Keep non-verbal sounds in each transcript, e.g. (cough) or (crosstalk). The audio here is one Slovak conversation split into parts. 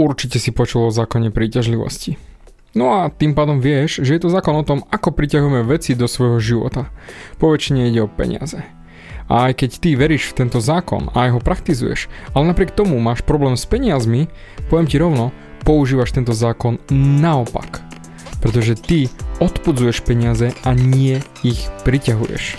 určite si počul o zákone príťažlivosti. No a tým pádom vieš, že je to zákon o tom, ako priťahujeme veci do svojho života. Po väčšine ide o peniaze. A aj keď ty veríš v tento zákon a aj ho praktizuješ, ale napriek tomu máš problém s peniazmi, poviem ti rovno, používaš tento zákon naopak. Pretože ty odpudzuješ peniaze a nie ich priťahuješ.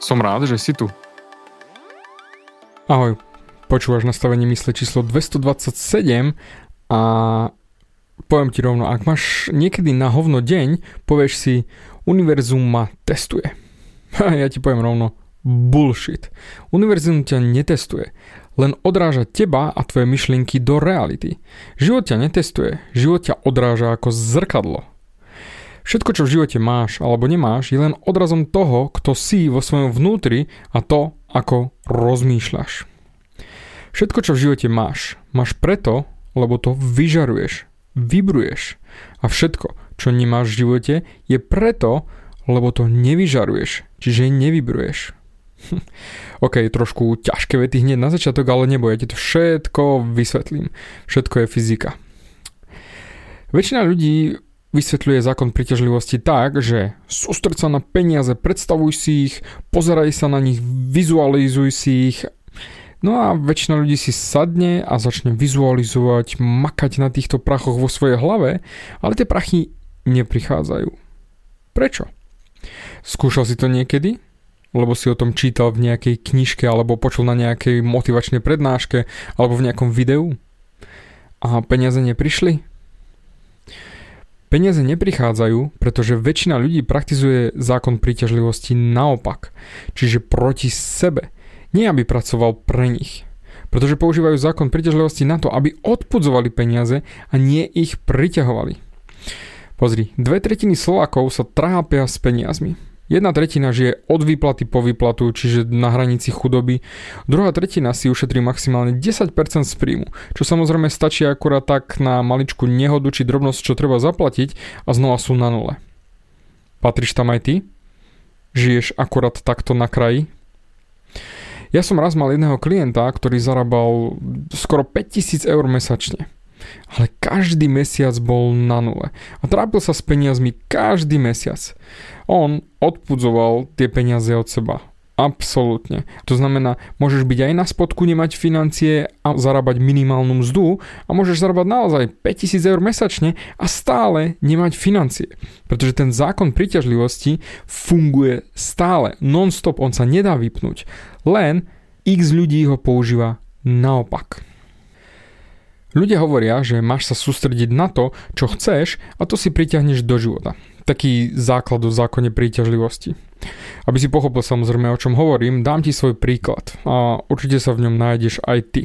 Som rád, že si tu. Ahoj, počúvaš nastavenie mysle číslo 227 a poviem ti rovno, ak máš niekedy na hovno deň, povieš si, univerzum ma testuje. (laughs) ja ti poviem rovno, bullshit. Univerzum ťa netestuje, len odráža teba a tvoje myšlienky do reality. Život ťa netestuje, život ťa odráža ako zrkadlo. Všetko, čo v živote máš alebo nemáš, je len odrazom toho, kto si vo svojom vnútri a to, ako rozmýšľaš. Všetko, čo v živote máš, máš preto, lebo to vyžaruješ, vybruješ. A všetko, čo nemáš v živote, je preto, lebo to nevyžaruješ, čiže nevybruješ. (laughs) OK, trošku ťažké vety hneď na začiatok, ale neboj, to všetko vysvetlím. Všetko je fyzika. Väčšina ľudí vysvetľuje zákon príťažlivosti tak, že sústreď sa na peniaze, predstavuj si ich, pozeraj sa na nich, vizualizuj si ich. No a väčšina ľudí si sadne a začne vizualizovať, makať na týchto prachoch vo svojej hlave, ale tie prachy neprichádzajú. Prečo? Skúšal si to niekedy? Lebo si o tom čítal v nejakej knižke alebo počul na nejakej motivačnej prednáške alebo v nejakom videu? A peniaze neprišli? Peniaze neprichádzajú, pretože väčšina ľudí praktizuje zákon príťažlivosti naopak, čiže proti sebe. Nie aby pracoval pre nich. Pretože používajú zákon príťažlivosti na to, aby odpudzovali peniaze a nie ich priťahovali. Pozri, dve tretiny Slovákov sa trápia s peniazmi. Jedna tretina žije od výplaty po výplatu, čiže na hranici chudoby. Druhá tretina si ušetrí maximálne 10% z príjmu, čo samozrejme stačí akurát tak na maličku nehodu či drobnosť, čo treba zaplatiť a znova sú na nule. Patríš tam aj ty? Žiješ akurát takto na kraji? Ja som raz mal jedného klienta, ktorý zarábal skoro 5000 eur mesačne ale každý mesiac bol na nule a trápil sa s peniazmi každý mesiac. On odpudzoval tie peniaze od seba. Absolútne. To znamená, môžeš byť aj na spodku, nemať financie a zarábať minimálnu mzdu a môžeš zarábať naozaj 5000 eur mesačne a stále nemať financie. Pretože ten zákon príťažlivosti funguje stále, non-stop, on sa nedá vypnúť. Len x ľudí ho používa naopak. Ľudia hovoria, že máš sa sústrediť na to, čo chceš a to si priťahneš do života. Taký základ o zákone príťažlivosti. Aby si pochopil samozrejme, o čom hovorím, dám ti svoj príklad a určite sa v ňom nájdeš aj ty.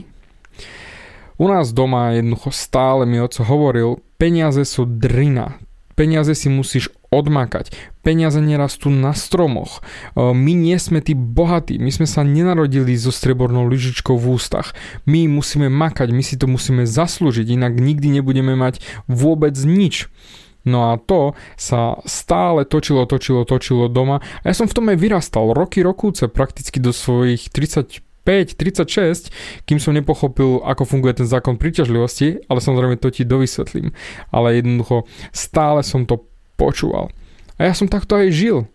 U nás doma jednoducho stále mi oco hovoril, peniaze sú drina, Peniaze si musíš odmakať. Peniaze nerastú na stromoch. My nie sme tí bohatí. My sme sa nenarodili so strebornou lyžičkou v ústach. My musíme makať, my si to musíme zaslúžiť, inak nikdy nebudeme mať vôbec nič. No a to sa stále točilo, točilo, točilo doma. A ja som v tom aj vyrastal roky, rokúce, prakticky do svojich 30 5, 36, kým som nepochopil, ako funguje ten zákon príťažlivosti, ale samozrejme to ti dovysvetlím. Ale jednoducho stále som to počúval. A ja som takto aj žil.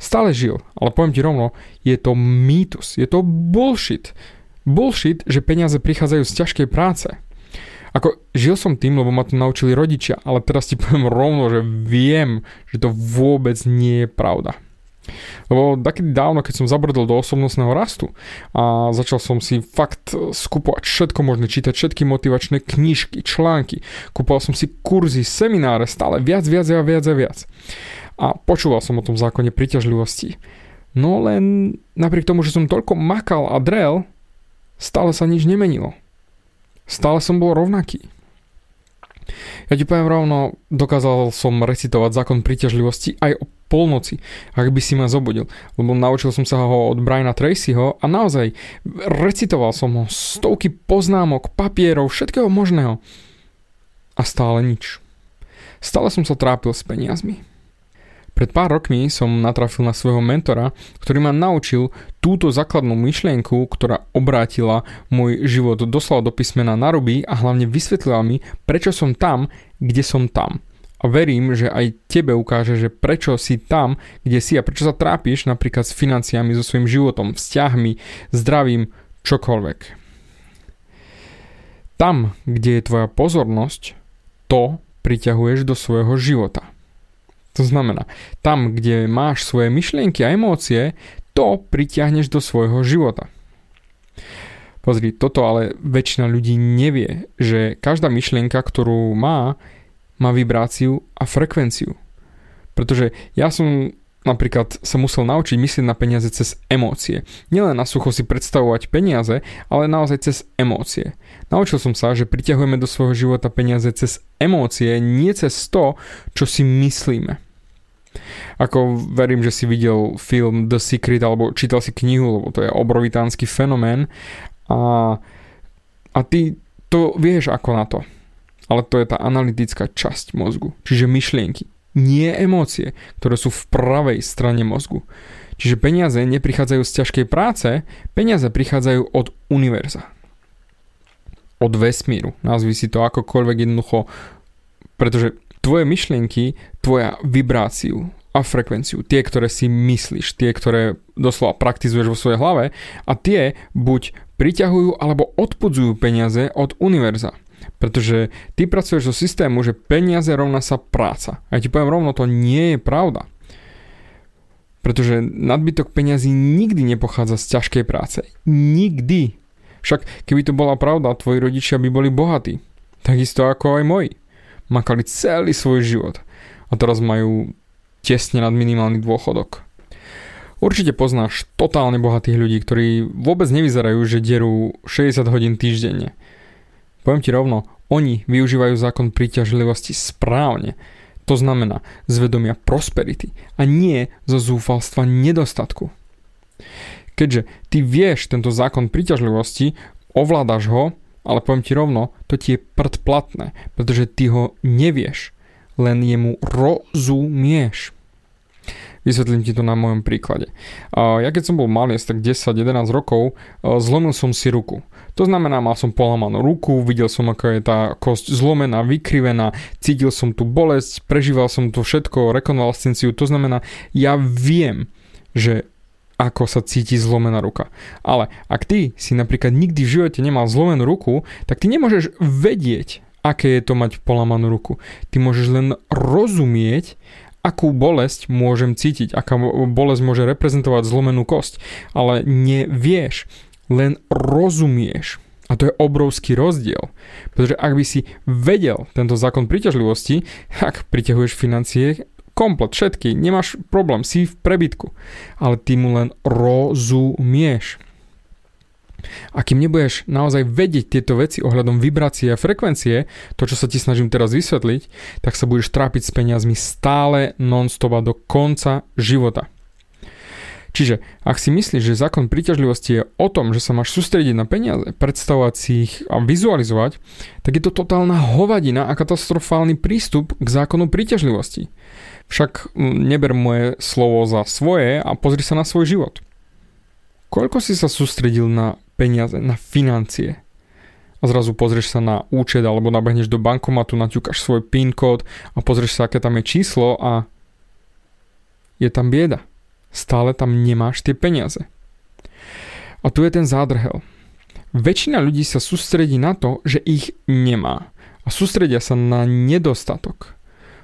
Stále žil. Ale poviem ti rovno, je to mýtus, je to bullshit. bullshit, že peniaze prichádzajú z ťažkej práce. Ako žil som tým, lebo ma to naučili rodičia, ale teraz ti (laughs) poviem rovno, že viem, že to vôbec nie je pravda. Lebo takedy dávno, keď som zabrdol do osobnostného rastu a začal som si fakt skupovať všetko možné, čítať všetky motivačné knižky, články, kupoval som si kurzy, semináre, stále viac, viac a viac a viac. A počúval som o tom zákone príťažlivosti. No len napriek tomu, že som toľko makal a drel, stále sa nič nemenilo. Stále som bol rovnaký. Ja ti poviem rovno, dokázal som recitovať zákon príťažlivosti aj o polnoci, ak by si ma zobudil. Lebo naučil som sa ho od Briana Tracyho a naozaj recitoval som ho stovky poznámok, papierov, všetkého možného. A stále nič. Stále som sa trápil s peniazmi. Pred pár rokmi som natrafil na svojho mentora, ktorý ma naučil túto základnú myšlienku, ktorá obrátila môj život doslova do písmena na ruby a hlavne vysvetlila mi, prečo som tam, kde som tam. A verím, že aj tebe ukáže, že prečo si tam, kde si a prečo sa trápiš napríklad s financiami, so svojím životom, vzťahmi, zdravím, čokoľvek. Tam, kde je tvoja pozornosť, to priťahuješ do svojho života. To znamená, tam, kde máš svoje myšlienky a emócie, to pritiahneš do svojho života. Pozri, toto ale väčšina ľudí nevie, že každá myšlienka, ktorú má, má vibráciu a frekvenciu. Pretože ja som napríklad sa musel naučiť myslieť na peniaze cez emócie. Nielen na sucho si predstavovať peniaze, ale naozaj cez emócie. Naučil som sa, že priťahujeme do svojho života peniaze cez emócie, nie cez to, čo si myslíme. Ako verím, že si videl film The Secret alebo čítal si knihu, lebo to je obrovitánsky fenomén a, a ty to vieš ako na to. Ale to je tá analytická časť mozgu, čiže myšlienky nie emócie, ktoré sú v pravej strane mozgu. Čiže peniaze neprichádzajú z ťažkej práce, peniaze prichádzajú od univerza. Od vesmíru. Nazvi si to akokoľvek jednoducho, pretože tvoje myšlienky, tvoja vibráciu a frekvenciu, tie, ktoré si myslíš, tie, ktoré doslova praktizuješ vo svojej hlave a tie buď priťahujú alebo odpudzujú peniaze od univerza. Pretože ty pracuješ so systému, že peniaze rovná sa práca. A ja ti poviem rovno, to nie je pravda. Pretože nadbytok peniazy nikdy nepochádza z ťažkej práce. Nikdy. Však keby to bola pravda, tvoji rodičia by boli bohatí. Takisto ako aj moji. Makali celý svoj život. A teraz majú tesne nad minimálny dôchodok. Určite poznáš totálne bohatých ľudí, ktorí vôbec nevyzerajú, že derú 60 hodín týždenne. Poviem ti rovno, oni využívajú zákon príťažlivosti správne. To znamená z vedomia prosperity a nie zo zúfalstva nedostatku. Keďže ty vieš tento zákon príťažlivosti, ovládaš ho, ale poviem ti rovno, to ti je prd platné, pretože ty ho nevieš, len jemu rozumieš. Vysvetlím ti to na mojom príklade. Ja keď som bol malý, tak 10-11 rokov, zlomil som si ruku. To znamená, mal som polamanú ruku, videl som, ako je tá kosť zlomená, vykrivená, cítil som tú bolesť, prežíval som to všetko, rekonvalescenciu. To znamená, ja viem, že ako sa cíti zlomená ruka. Ale ak ty si napríklad nikdy v živote nemal zlomenú ruku, tak ty nemôžeš vedieť, aké je to mať polamanú ruku. Ty môžeš len rozumieť, akú bolesť môžem cítiť, aká bolesť môže reprezentovať zlomenú kosť, ale nevieš len rozumieš. A to je obrovský rozdiel. Pretože ak by si vedel tento zákon príťažlivosti, ak priťahuješ financie, komplet, všetky, nemáš problém, si v prebytku. Ale ty mu len rozumieš. A kým nebudeš naozaj vedieť tieto veci ohľadom vibrácie a frekvencie, to čo sa ti snažím teraz vysvetliť, tak sa budeš trápiť s peniazmi stále non-stop do konca života. Čiže ak si myslíš, že zákon príťažlivosti je o tom, že sa máš sústrediť na peniaze, predstavovať si ich a vizualizovať, tak je to totálna hovadina a katastrofálny prístup k zákonu príťažlivosti. Však neber moje slovo za svoje a pozri sa na svoj život. Koľko si sa sústredil na peniaze, na financie? A zrazu pozrieš sa na účet alebo nabehneš do bankomatu, naťukáš svoj PIN kód a pozrieš sa, aké tam je číslo a je tam bieda stále tam nemáš tie peniaze. A tu je ten zádrhel. Väčšina ľudí sa sústredí na to, že ich nemá a sústredia sa na nedostatok.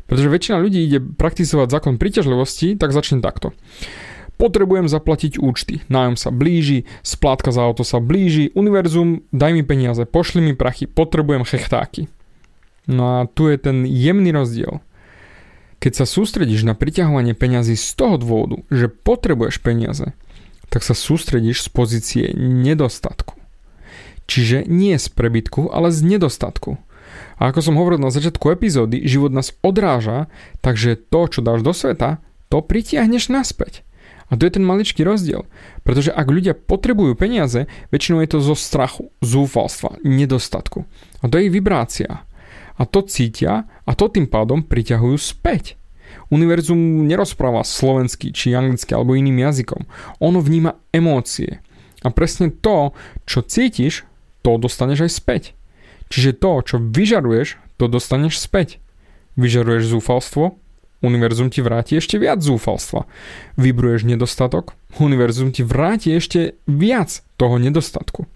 Pretože väčšina ľudí ide praktizovať zákon príťažlivosti, tak začne takto. Potrebujem zaplatiť účty, nájom sa blíži, splátka za auto sa blíži, univerzum, daj mi peniaze, pošli mi prachy, potrebujem chechtáky. No a tu je ten jemný rozdiel. Keď sa sústredíš na priťahovanie peňazí z toho dôvodu, že potrebuješ peniaze, tak sa sústredíš z pozície nedostatku. Čiže nie z prebytku, ale z nedostatku. A ako som hovoril na začiatku epizódy, život nás odráža, takže to, čo dáš do sveta, to pritiahneš naspäť. A to je ten maličký rozdiel. Pretože ak ľudia potrebujú peniaze, väčšinou je to zo strachu, zúfalstva, nedostatku. A to je ich vibrácia. A to cítia a to tým pádom priťahujú späť. Univerzum nerozpráva slovensky či anglicky alebo iným jazykom. Ono vníma emócie. A presne to, čo cítiš, to dostaneš aj späť. Čiže to, čo vyžaruješ, to dostaneš späť. Vyžaruješ zúfalstvo, univerzum ti vráti ešte viac zúfalstva. Vybruješ nedostatok, univerzum ti vráti ešte viac toho nedostatku.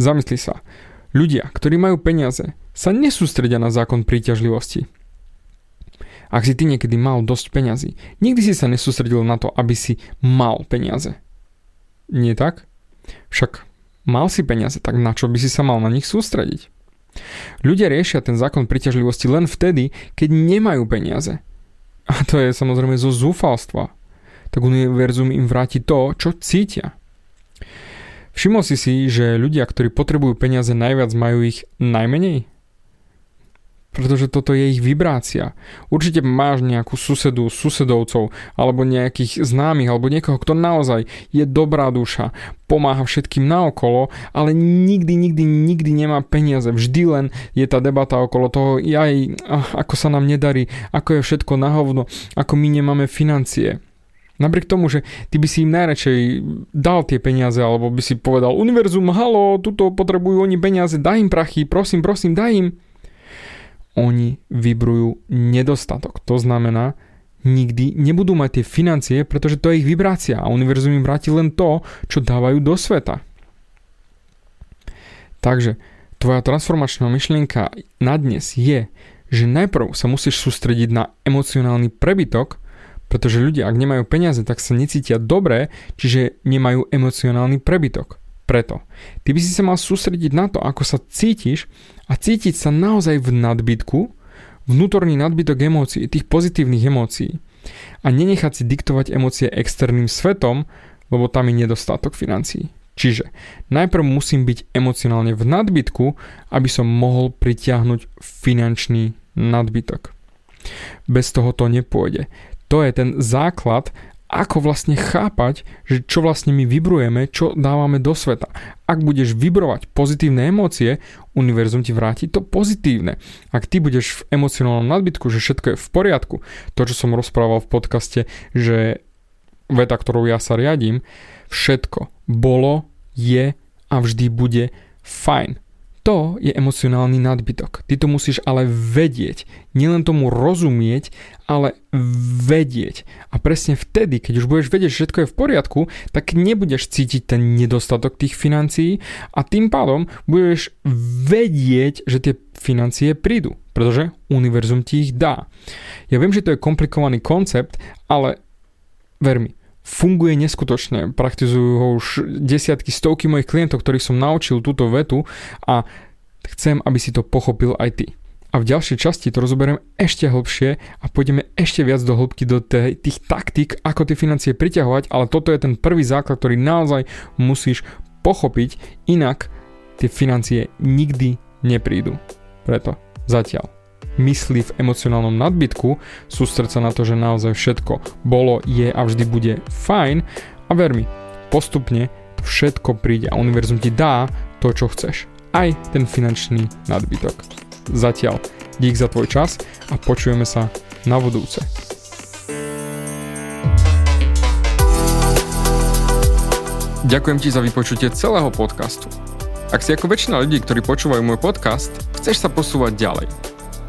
Zamysli sa, ľudia, ktorí majú peniaze, sa nesústredia na zákon príťažlivosti. Ak si ty niekedy mal dosť peňazí, nikdy si sa nesústredil na to, aby si mal peniaze. Nie tak? Však mal si peniaze, tak na čo by si sa mal na nich sústrediť? Ľudia riešia ten zákon príťažlivosti len vtedy, keď nemajú peniaze. A to je samozrejme zo zúfalstva. Tak univerzum im vráti to, čo cítia. Všimol si si, že ľudia, ktorí potrebujú peniaze najviac, majú ich najmenej? Pretože toto je ich vibrácia. Určite máš nejakú susedu, susedovcov, alebo nejakých známych, alebo niekoho, kto naozaj je dobrá duša, pomáha všetkým naokolo, ale nikdy, nikdy, nikdy nemá peniaze. Vždy len je tá debata okolo toho, jaj, ako sa nám nedarí, ako je všetko na hovno, ako my nemáme financie. Napriek tomu, že ty by si im najradšej dal tie peniaze, alebo by si povedal, univerzum, halo, tuto potrebujú oni peniaze, daj im prachy, prosím, prosím, daj im oni vybrujú nedostatok. To znamená, nikdy nebudú mať tie financie, pretože to je ich vibrácia a univerzum im vráti len to, čo dávajú do sveta. Takže tvoja transformačná myšlienka na dnes je, že najprv sa musíš sústrediť na emocionálny prebytok, pretože ľudia, ak nemajú peniaze, tak sa necítia dobre, čiže nemajú emocionálny prebytok. Preto, ty by si sa mal sústrediť na to, ako sa cítiš a cítiť sa naozaj v nadbytku, vnútorný nadbytok emócií, tých pozitívnych emócií a nenechať si diktovať emócie externým svetom, lebo tam je nedostatok financií. Čiže najprv musím byť emocionálne v nadbytku, aby som mohol pritiahnuť finančný nadbytok. Bez toho to nepôjde. To je ten základ ako vlastne chápať, že čo vlastne my vybrujeme, čo dávame do sveta. Ak budeš vybrovať pozitívne emócie, univerzum ti vráti to pozitívne. Ak ty budeš v emocionálnom nadbytku, že všetko je v poriadku, to, čo som rozprával v podcaste, že veta, ktorou ja sa riadím, všetko bolo, je a vždy bude fajn. To je emocionálny nadbytok. Ty to musíš ale vedieť. Nielen tomu rozumieť, ale vedieť. A presne vtedy, keď už budeš vedieť, že všetko je v poriadku, tak nebudeš cítiť ten nedostatok tých financií a tým pádom budeš vedieť, že tie financie prídu, pretože univerzum ti ich dá. Ja viem, že to je komplikovaný koncept, ale ver mi, funguje neskutočne. Praktizujú ho už desiatky, stovky mojich klientov, ktorých som naučil túto vetu a chcem, aby si to pochopil aj ty. A v ďalšej časti to rozoberiem ešte hlbšie a pôjdeme ešte viac do hĺbky do tých taktík, ako tie financie priťahovať, ale toto je ten prvý základ, ktorý naozaj musíš pochopiť, inak tie financie nikdy neprídu. Preto zatiaľ myslí v emocionálnom nadbytku, sústreť sa na to, že naozaj všetko bolo, je a vždy bude fajn a ver mi, postupne všetko príde a univerzum ti dá to, čo chceš. Aj ten finančný nadbytok. Zatiaľ dík za tvoj čas a počujeme sa na budúce. Ďakujem ti za vypočutie celého podcastu. Ak si ako väčšina ľudí, ktorí počúvajú môj podcast, chceš sa posúvať ďalej